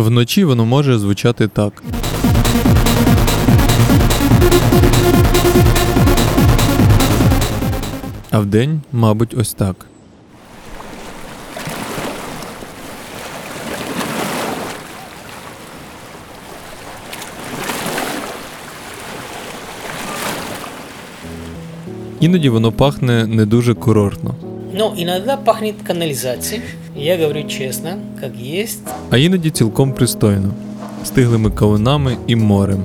Вночі воно може звучати так. А вдень, мабуть, ось так. Іноді воно пахне не дуже курортно, Но иногда пахнет Я говорю честно, как есть. а іноді цілком пристойно, стиглими кавунами і морем.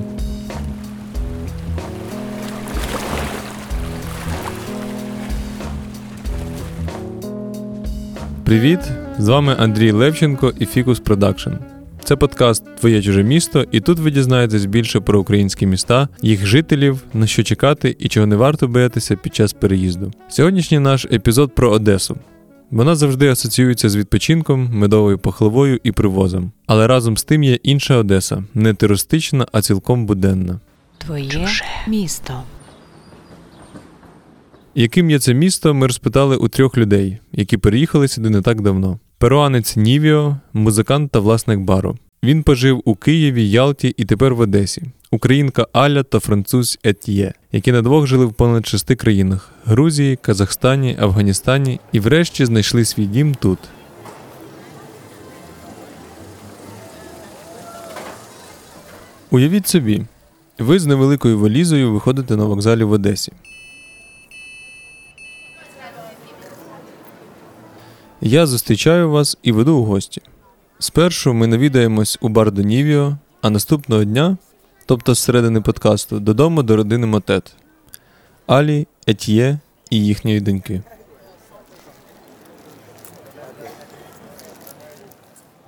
Привіт! З вами Андрій Левченко і Фікус Продакшн. Це подкаст Твоє чуже місто, і тут ви дізнаєтесь більше про українські міста, їх жителів, на що чекати і чого не варто боятися під час переїзду. Сьогоднішній наш епізод про Одесу. Вона завжди асоціюється з відпочинком, медовою пахлавою і привозом. Але разом з тим є інша Одеса, не туристична, а цілком буденна. Твоє місто. Яким є це місто, ми розпитали у трьох людей, які переїхали сюди не так давно. Перуанець Нівіо, музикант та власник бару. Він пожив у Києві, Ялті і тепер в Одесі. Українка Аля та француз Етьє, які на двох жили в понад шести країнах: Грузії, Казахстані, Афганістані і врешті знайшли свій дім тут. Уявіть собі, ви з невеликою валізою виходите на вокзалі в Одесі. Я зустрічаю вас і веду у гості. Спершу ми навідаємось у бар Донівіо, а наступного дня, тобто з середини подкасту, додому до родини Мотет Алі, Етьє і їхньої доньки.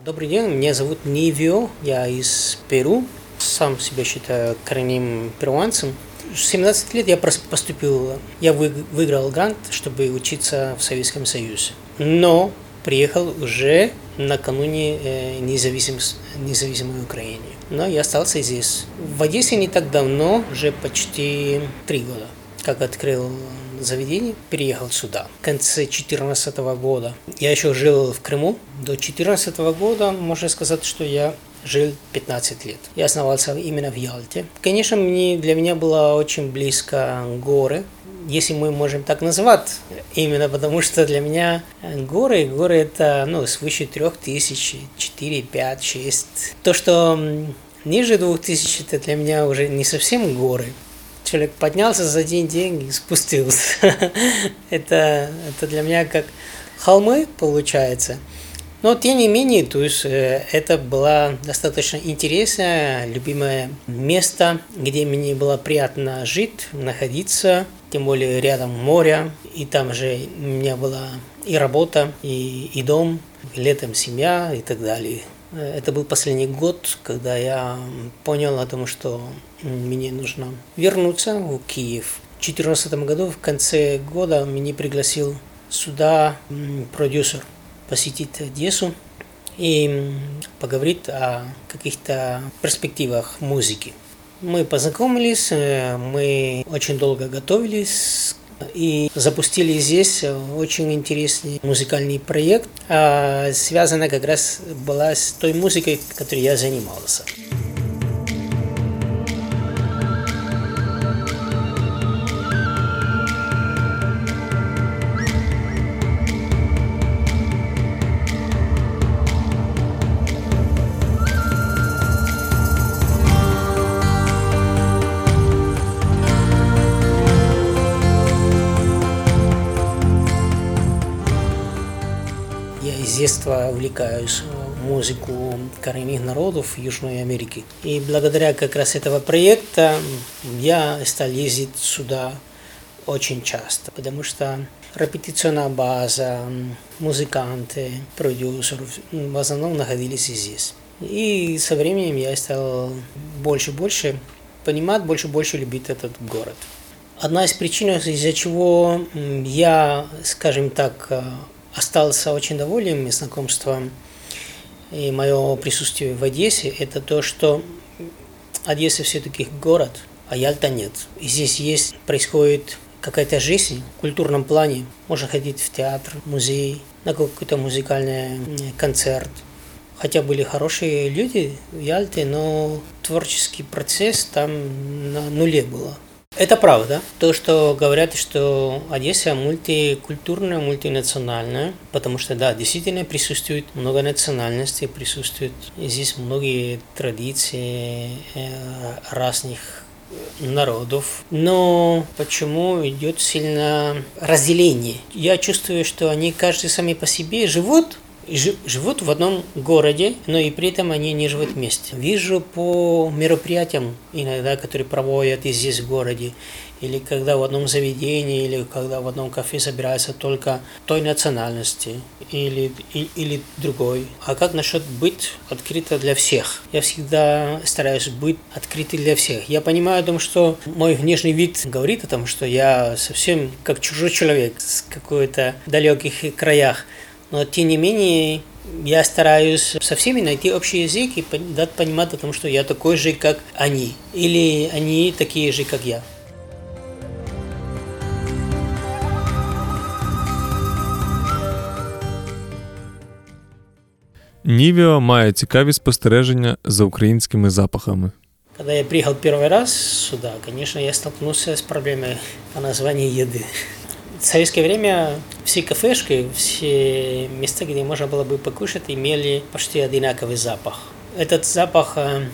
Добрый день, меня зовут Нивио, я из Перу. Сам себя считаю коренным перуанцем. В 17 лет я прос- поступил, я вы- выиграл грант, чтобы учиться в Советском Союзе. Но приехал уже накануне э, независимс- независимой Украины. Но я остался здесь. В Одессе не так давно, уже почти три года как открыл заведение, переехал сюда. В конце 2014 года я еще жил в Крыму. До 2014 года можно сказать, что я жил 15 лет. Я основался именно в Ялте. Конечно, мне, для меня было очень близко горы, если мы можем так назвать, именно потому что для меня горы, горы это ну, свыше 3000, 4, 5, 6. То, что ниже 2000, это для меня уже не совсем горы. Человек поднялся за один день и спустился. это, это для меня как холмы получается. Но тем не менее, то есть э, это было достаточно интересное, любимое место, где мне было приятно жить, находиться, тем более рядом море, и там же у меня была и работа, и, и дом, летом семья и так далее. Это был последний год, когда я понял о том, что мне нужно вернуться в Киев. В 2014 году, в конце года, меня пригласил сюда продюсер посетить Одессу и поговорить о каких-то перспективах музыки. Мы познакомились, э, мы очень долго готовились и запустили здесь очень интересный музыкальный проект, а, связанный как раз была с той музыкой, которой я занимался. Я из детства увлекаюсь э, музыку коренных народов Южной Америки. И благодаря как раз этого проекта я стал ездить сюда очень часто, потому что репетиционная база, музыканты, продюсеры в основном находились здесь. И со временем я стал больше и больше понимать, больше и больше любить этот город. Одна из причин, из-за чего я, скажем так, э, остался очень доволен знакомством и мое присутствие в Одессе, это то, что Одесса все-таки город, а Ялта нет. И здесь есть, происходит какая-то жизнь в культурном плане. Можно ходить в театр, музей, на какой-то музыкальный концерт. Хотя были хорошие люди в Ялте, но творческий процесс там на нуле было. Это правда. То, что говорят, что Одесса мультикультурная, мультинациональная, потому что, да, действительно присутствует много национальностей, присутствуют здесь многие традиции э, разных народов. Но почему идет сильно разделение? Я чувствую, что они каждый сами по себе живут, живут в одном городе, но и при этом они не живут вместе. Вижу по мероприятиям иногда, которые проводят и здесь в городе, или когда в одном заведении, или когда в одном кафе собираются только той национальности, или, или, или другой. А как насчет быть открыто для всех? Я всегда стараюсь быть открытым для всех. Я понимаю о том, что мой внешний вид говорит о том, что я совсем как чужой человек с какой-то далеких краях. Но тем не менее, я стараюсь со всеми найти общий язык и дать понимать о том, что я такой же, как они. Или они такие же, как я. Нівіо має цікаві спостереження за українськими запахами. Когда я приехал первый раз сюда, конечно, я столкнулся с проблемой по названию еды. В советское время все кафешки, все места, где можно было бы покушать, имели почти одинаковый запах. Этот запах э,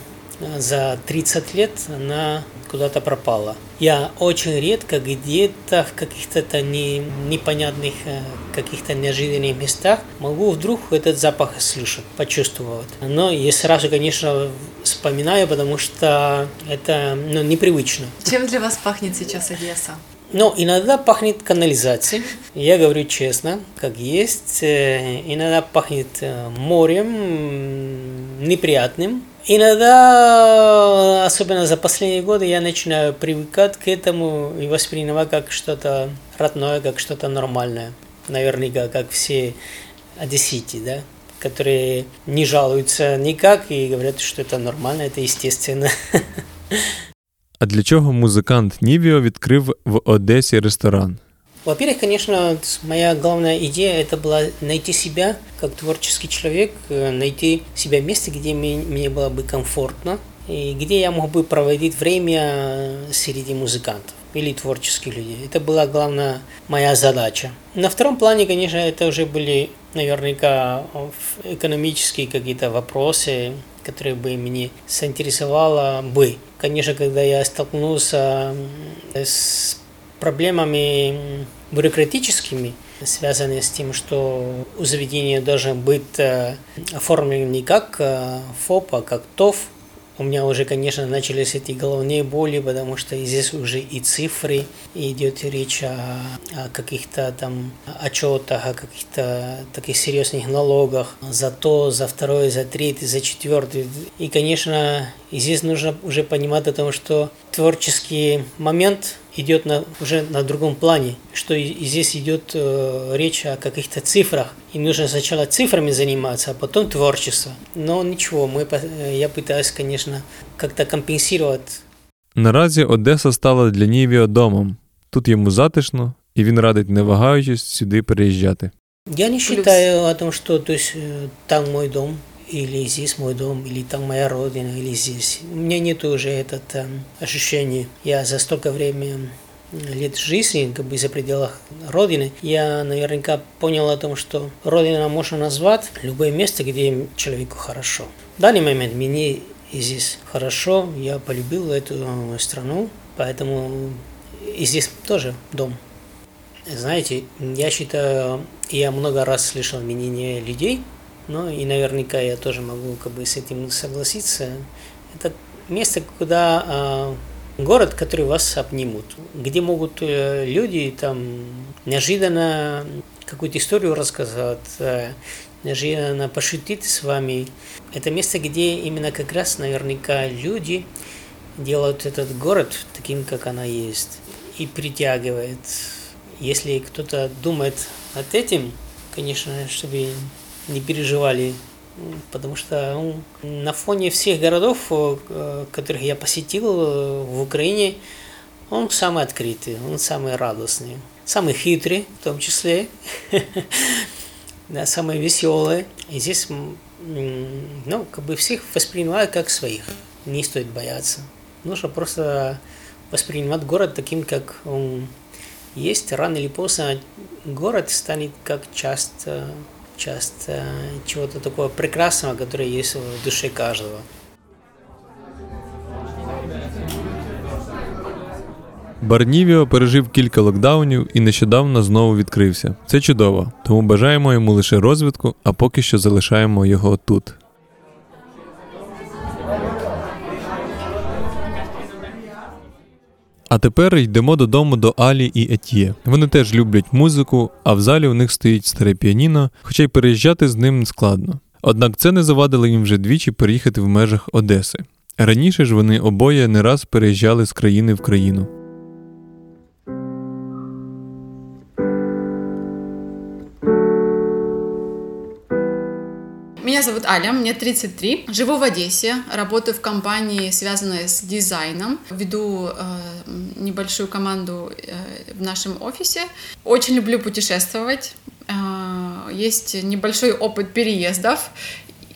за 30 лет она куда-то пропала. Я очень редко где-то в каких-то не, непонятных, э, каких-то неожиданных местах могу вдруг этот запах слышать, почувствовать. Но я сразу, конечно, вспоминаю, потому что это ну, непривычно. Чем для вас пахнет сейчас Одесса? Ну, иногда пахнет канализацией, я говорю честно, как есть. Э, иногда пахнет э, морем, неприятным. Иногда, особенно за последние годы, я начинаю привыкать к этому и воспринимать как что-то родное, как что-то нормальное. Наверняка, как все одессити, да, которые не жалуются никак и говорят, что это нормально, это естественно. А для чого музикант Нівіо відкрив в Одесі ресторан? Во-первых, конечно, моя главная идея это была найти себя как творческий человек, э, найти себя в месте, где мне было бы комфортно и где я мог бы проводить время среди музыкантов или творческих людей. Это была главная моя задача. На втором плане, конечно, это уже были наверняка экономические какие-то вопросы, которые бы меня заинтересовало бы. Конечно, когда я столкнулся с проблемами бюрократическими, связанные с тем, что у заведения должен быть э, оформлен не как э, ФОП, а как ТОВ, у меня уже, конечно, начались эти головные боли, потому что здесь уже и цифры, и идет речь о, о каких-то там отчетах, о каких-то таких серьезных налогах за то, за второй, за третий, за четвертый. И, конечно, здесь нужно уже понимать о том, что творческий момент идет на, уже на другом плане, что и здесь идет э, речь о каких-то цифрах, и нужно сначала цифрами заниматься, а потом творчество. Но ничего, мы, э, я пытаюсь, конечно, как-то компенсировать. Наразі Одеса стала для Нівіо домом. Тут йому затишно, і він радить, не вагаючись, сюди переїжджати. Я не считаю о том, что то есть, э, там мой дом, или здесь мой дом, или там моя родина, или здесь. У меня нет уже это э, ощущение. Я за столько времени лет жизни, как бы за пределах Родины, я наверняка понял о том, что Родина можно назвать любое место, где человеку хорошо. В данный момент мне и здесь хорошо, я полюбил эту страну, поэтому и здесь тоже дом. Знаете, я считаю, я много раз слышал мнение людей, ну и наверняка я тоже могу как бы с этим согласиться. Это место, куда э, город, который вас обнимут, где могут э, люди там неожиданно какую-то историю рассказать, э, неожиданно пошутить с вами. Это место, где именно как раз наверняка люди делают этот город таким, как она есть, и притягивает. Если кто-то думает над этим, конечно, чтобы не переживали, потому что ну, на фоне всех городов, э, которых я посетил э, в Украине, он самый открытый, он самый радостный, самый хитрый в том числе, самый веселый. И здесь ну, как бы всех воспринимаю как своих. Не стоит бояться. Нужно просто воспринимать город таким, как он есть. Рано или поздно город станет как часть, часть чего-то такого прекрасного, которое есть в душе каждого. Барнівіо пережив кілька локдаунів і нещодавно знову відкрився. Це чудово, тому бажаємо йому лише розвитку, а поки що залишаємо його тут. А тепер йдемо додому до Алі і Етьє. Вони теж люблять музику, а в залі у них стоїть старе піаніно, хоча й переїжджати з ним складно. Однак це не завадило їм вже двічі переїхати в межах Одеси. Раніше ж вони обоє не раз переїжджали з країни в країну. Меня зовут Аля, мне 33. Живу в Одессе, работаю в компании, связанной с дизайном. Веду э, небольшую команду э, в нашем офисе. Очень люблю путешествовать. Э, есть небольшой опыт переездов.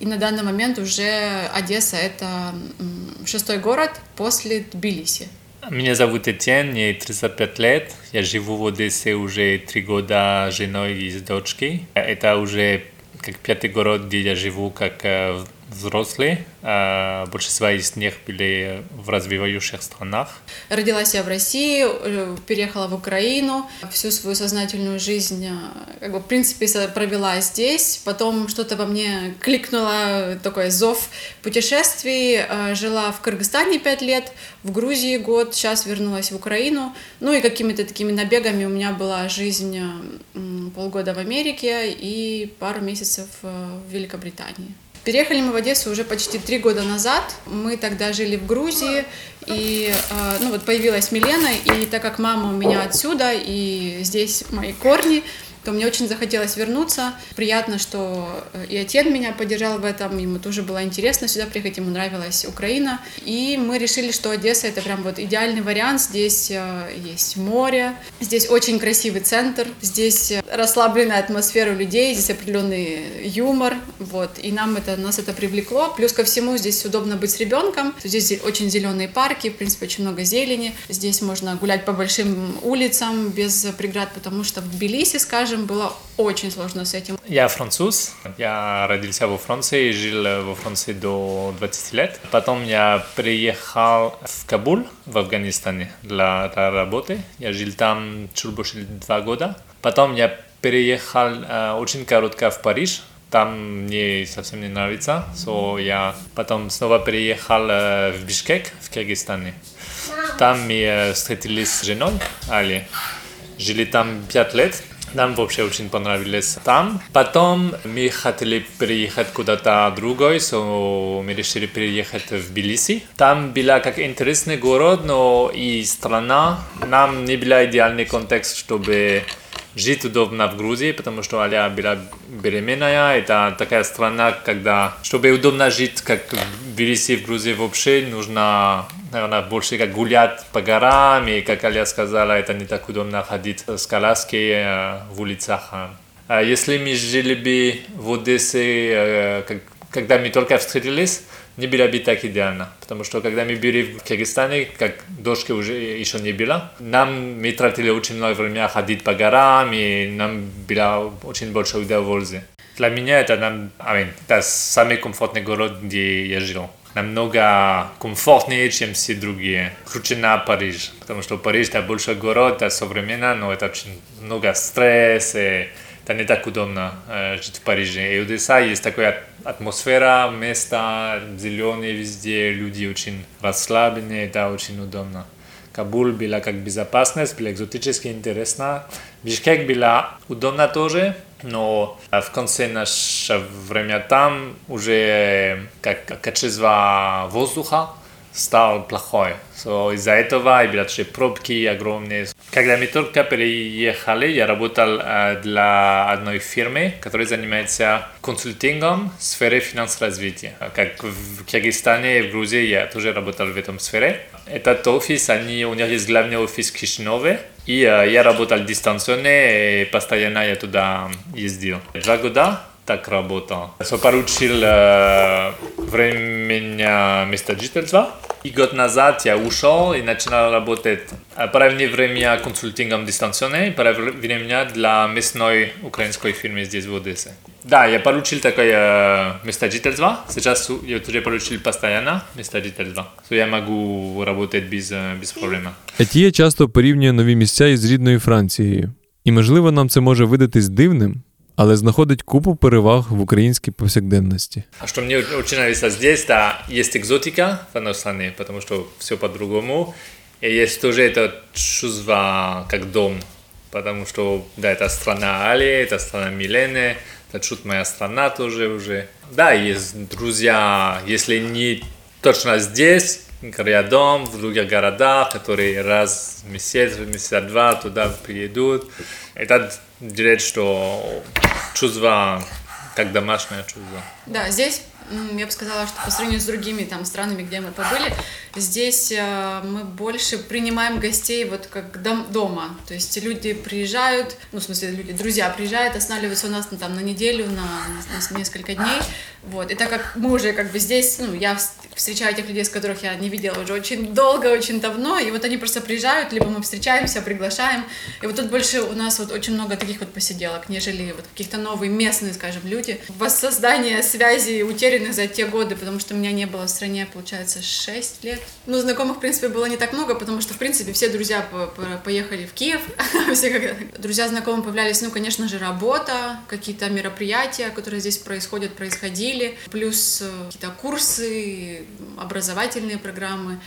И на данный момент уже Одесса — это шестой город после Тбилиси. Меня зовут Этьен, мне 35 лет. Я живу в Одессе уже три года с женой и с дочкой. Это уже как пятый город, где я живу как э, взрослые. Э, большинство из них были в развивающих странах. Родилась я в России, э, переехала в Украину, всю свою сознательную жизнь, как бы, в принципе, провела здесь. Потом что-то во мне кликнуло, такой зов путешествий. Жила в Кыргызстане пять лет, в Грузии год, сейчас вернулась в Украину. Ну и какими-то такими набегами у меня была жизнь полгода в Америке и пару месяцев в Великобритании. Переехали мы в Одессу уже почти три года назад. Мы тогда жили в Грузии, и ну вот появилась Милена, и так как мама у меня отсюда, и здесь мои корни, то мне очень захотелось вернуться. Приятно, что и отец меня поддержал в этом, ему тоже было интересно сюда приехать, ему нравилась Украина. И мы решили, что Одесса — это прям вот идеальный вариант. Здесь есть море, здесь очень красивый центр, здесь расслабленная атмосфера людей, здесь определенный юмор, вот. И нам это, нас это привлекло. Плюс ко всему здесь удобно быть с ребенком. Здесь очень зеленые парки, в принципе, очень много зелени. Здесь можно гулять по большим улицам без преград, потому что в Тбилиси, скажем, скажем, было очень сложно с этим. Я француз. Я родился во Франции, жил во Франции до 20 лет. Потом я приехал в Кабул, в Афганистане, для работы. Я жил там чуть больше два года. Потом я переехал э, очень коротко в Париж. Там мне совсем не нравится. So я потом снова переехал э, в Бишкек, в Кыргызстане. Там мы э, встретились с женой, Али. Жили там пять лет. Нам вообще очень понравилось там. Потом мы хотели переехать куда-то другой, so мы решили переехать в Тбилиси. Там была как интересный город, но и страна. Нам не был идеальный контекст, чтобы жить удобно в Грузии, потому что Аля была беременная. Это такая страна, когда, чтобы удобно жить, как в Тбилиси, в Грузии вообще, нужно, наверное, больше как гулять по горам. И, как Аля сказала, это не так удобно ходить с коляской в улицах. А если мы жили бы в Одессе, когда мы только встретились, не было бы так идеально. Потому что когда мы были в Кыргызстане, как дочки уже еще не было, нам мы тратили очень много времени ходить по горам, и нам было очень большое удовольствие. Для меня это, нам, I mean, это самый комфортный город, где я жил. Намного комфортнее, чем все другие. Круче на Париж. Потому что Париж это большой город, это современно, но это очень много стресса, это не так удобно э, жить в Париже. И Одесса есть такая атмосфера, место зеленые везде, люди очень расслабленные, это очень удобно. Кабул была как безопасность, была экзотически интересно. Бишкек была удобно тоже, но в конце нашего времени там уже как качество воздуха стал плохой. So, из-за этого и были пробки огромные. Когда мы только переехали, я работал э, для одной фирмы, которая занимается консультингом в сфере финансового развития. Как в Кыргызстане и в Грузии я тоже работал в этом сфере. Этот офис, они, у них есть главный офис в Кишиневе, и э, я работал дистанционно, и постоянно я туда ездил. Два года так работал. Я получил э, временно место жительства. И год назад я ушел и начал работать параллельное время консультингом дистанционно, параллельно для местной украинской фирмы здесь в Одессе. Да, я получил такое место жительства. Сейчас я тоже получил постоянно место жительства. So я могу работать без, без проблем. Етіє часто порівнює нові місця із рідною Францією. І, можливо, нам це може видатись дивним, але знаходить купу переваг в українській повсякденності. А что мне очень нравится здесь, да, есть экзотика в одной стране, потому что все по-другому. И есть тоже это чувство как дом, потому что, да, это страна Али, это страна Милены, это чуть моя страна тоже уже. Да, есть друзья, если не точно здесь, рядом, в других городах, которые раз в месяц, в месяца два туда приедут. Это делает, что чувство, как домашнее чувство. Да, здесь я бы сказала, что по сравнению с другими там странами, где мы побыли, здесь э, мы больше принимаем гостей вот как дом, дома. То есть люди приезжают, ну, в смысле, люди, друзья приезжают, останавливаются у нас ну, там на неделю, на, на несколько дней. Вот. И так как мы уже как бы здесь, ну, я встречаю тех людей, с которых я не видела уже очень долго, очень давно, и вот они просто приезжают, либо мы встречаемся, приглашаем. И вот тут больше у нас вот очень много таких вот посиделок, нежели вот каких-то новые местные, скажем, люди. Воссоздание связей утерянных за те годы, потому что меня не было в стране, получается, 6 лет. Ну, знакомых, в принципе, было не так много, потому что, в принципе, все друзья по- по- поехали в Киев. Все Друзья знакомые появлялись, ну, конечно же, работа, какие-то мероприятия, которые здесь происходят, происходили, плюс э, какие-то курсы, образовательные программы.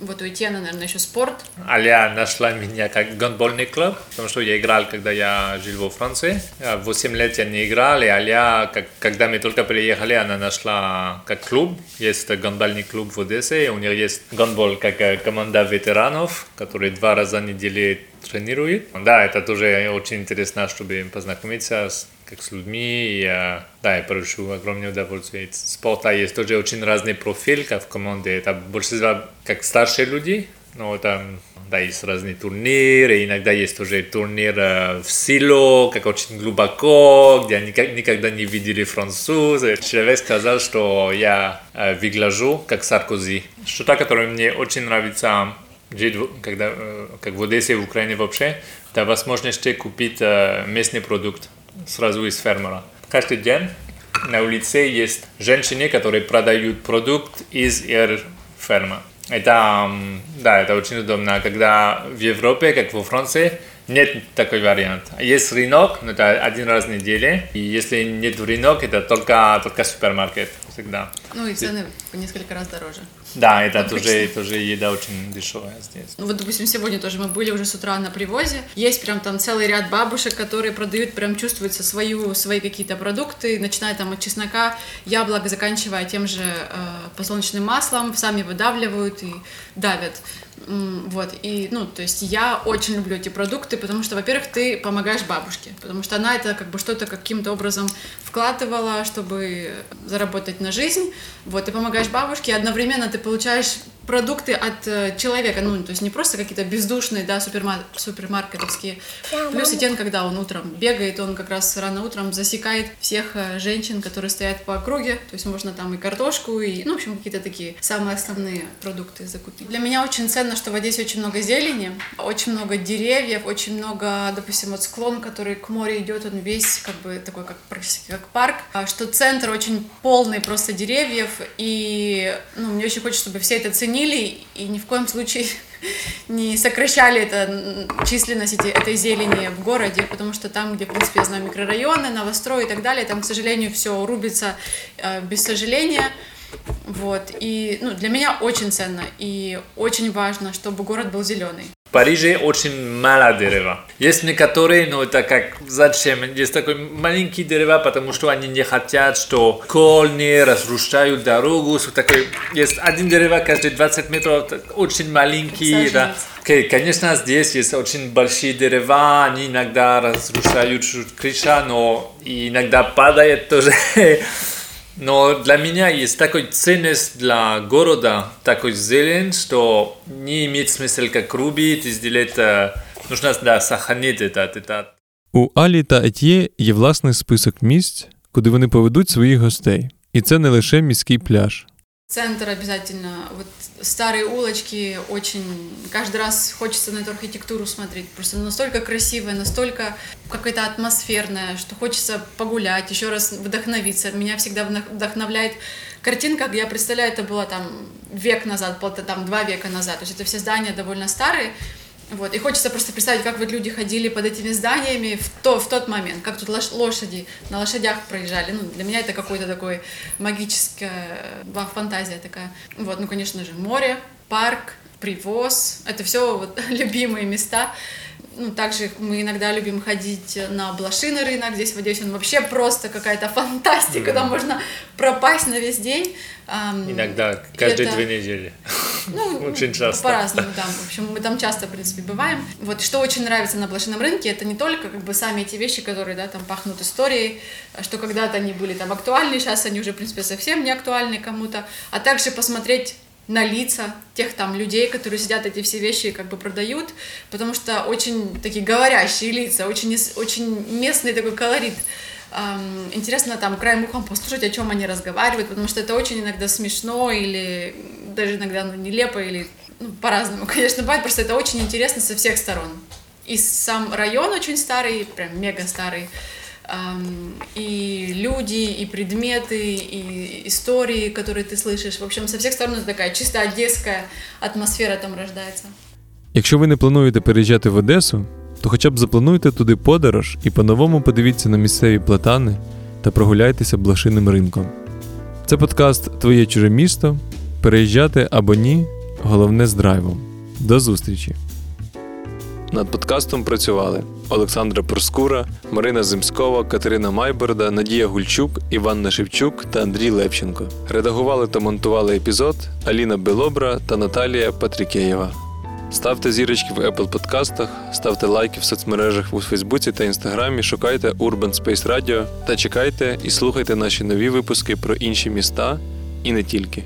Вот у Этьена, наверное, еще спорт. Аля нашла меня как гандбольный клуб, потому что я играл, когда я жил во Франции. В 8 лет я не играл, и Аля, как, когда мы только приехали, она нашла как клуб. Есть гандбольный клуб в Одессе, и у нее есть гандбол как э, команда ветеранов, которые два раза в неделю тренируют. Да, это тоже очень интересно, чтобы познакомиться с как с людьми, э, да, я получу огромное удовольствие. От Спорта есть тоже очень разный профиль, как в команде. Это больше как старшие люди, но там, да, есть разные турниры, иногда есть тоже турнир в силу, как очень глубоко, где они никогда не видели французы. Человек сказал, что я выгляжу как Саркози. Что-то, которое мне очень нравится жить, когда, как в Одессе, в Украине вообще, это возможность купить местный продукт сразу из фермера. Каждый день на улице есть женщины, которые продают продукт из их фермы. Это, да, это очень удобно, когда в Европе, как во Франции, нет такой вариант. Есть рынок, но это один раз в неделю, и если нет рынок, это только, только супермаркет всегда. Ну и цены в несколько раз дороже. Да, это Обычно. тоже, тоже еда очень дешевая здесь. Ну вот, допустим, сегодня тоже мы были уже с утра на привозе. Есть прям там целый ряд бабушек, которые продают, прям чувствуется свою, свои какие-то продукты, начиная там от чеснока, яблок, заканчивая тем же э, подсолнечным маслом, сами выдавливают и давят. Вот, и, ну, то есть я очень люблю эти продукты, потому что, во-первых, ты помогаешь бабушке, потому что она это как бы что-то каким-то образом вкладывала, чтобы заработать на жизнь, вот, ты помогаешь бабушке, и одновременно ты получаешь продукты от э, человека, ну, то есть не просто какие-то бездушные, да, супермар- супермаркетовские. Плюс Этьен, когда он утром бегает, он как раз рано утром засекает всех э, женщин, которые стоят по округе, то есть можно там и картошку, и, ну, в общем, какие-то такие самые основные продукты закупить. Для меня очень ценно, что в Одессе очень много зелени, очень много деревьев, очень много, допустим, вот склон, который к морю идет, он весь как бы такой, как практически как парк, а что центр очень полный просто деревьев, и, ну, мне очень хочется, чтобы все это ценили, и ни в коем случае не сокращали это, численность эти- этой зелени в городе, потому что там, где, в принципе, я знаю микрорайоны, новострой и так далее, там, к сожалению, все рубится э, без сожаления. Вот. И ну, для меня очень ценно и очень важно, чтобы город был зеленый. В Париже очень мало дерева. Есть некоторые, но это как зачем? Есть такой маленькие дерева, потому что они не хотят, что колни разрушают дорогу. So, такой, есть один дерево каждые 20 метров, очень маленький. Да. Окей, Конечно, здесь есть очень большие дерева, они иногда разрушают крыша, но иногда падает тоже. Но для меня есть такой ценность для города, такой зелень, что не имеет смысла как рубить и сделать, э, нужно да, сохранить этот, этот. У Алі та Етьє є власний список місць, куди вони поведуть своїх гостей. І це не лише міський пляж. Центр обязательно. Вот старые улочки очень... Каждый раз хочется на эту архитектуру смотреть. Просто настолько красивая, настолько какая-то атмосферная, что хочется погулять, еще раз вдохновиться. Меня всегда вдохновляет картинка, я представляю, это было там век назад, там два века назад. То есть это все здания довольно старые. Вот. И хочется просто представить, как вот люди ходили под этими зданиями в, то, в тот момент, как тут лошади на лошадях проезжали. Ну, для меня это какой-то такой магическая фантазия такая. Вот, ну, конечно же, море, парк, привоз. Это все вот любимые места. Ну, также мы иногда любим ходить на блошиный рынок. Здесь в Одессе он вообще просто какая-то фантастика. Mm-hmm. Там можно пропасть на весь день. Иногда, каждые это... две недели. Ну, очень часто. По-разному, да. В общем, мы там часто, в принципе, бываем. Вот, что очень нравится на блошином рынке, это не только как бы сами эти вещи, которые, да, там пахнут историей, что когда-то они были там актуальны, сейчас они уже, в принципе, совсем не актуальны кому-то, а также посмотреть на лица тех там людей, которые сидят эти все вещи как бы продают, потому что очень такие говорящие лица, очень, очень местный такой колорит. Эм, интересно там краем ухом послушать, о чем они разговаривают, потому что это очень иногда смешно или даже иногда ну, нелепо или ну, по-разному, конечно, бывает, просто это очень интересно со всех сторон. И сам район очень старый, прям мега старый, и люди, и предметы, и истории, которые ты слышишь. В общем, со всех сторон это такая чисто одесская атмосфера там рождается. Якщо ви не плануєте переїжджати в Одесу, то хоча б заплануйте туди подорож і по-новому подивіться на місцеві платани та прогуляйтеся блошиним ринком. Це подкаст Твоє чуже місто. Переїжджати або ні, головне з драйвом. До зустрічі! Над подкастом працювали Олександра Проскура, Марина Зимськова, Катерина Майборда, Надія Гульчук, Іванна Шевчук та Андрій Левченко. Редагували та монтували епізод Аліна Белобра та Наталія Патрікеєва. Ставте зірочки в Apple подкастах, ставте лайки в соцмережах у Фейсбуці та Інстаграмі, шукайте Urban Space Radio та чекайте і слухайте наші нові випуски про інші міста і не тільки.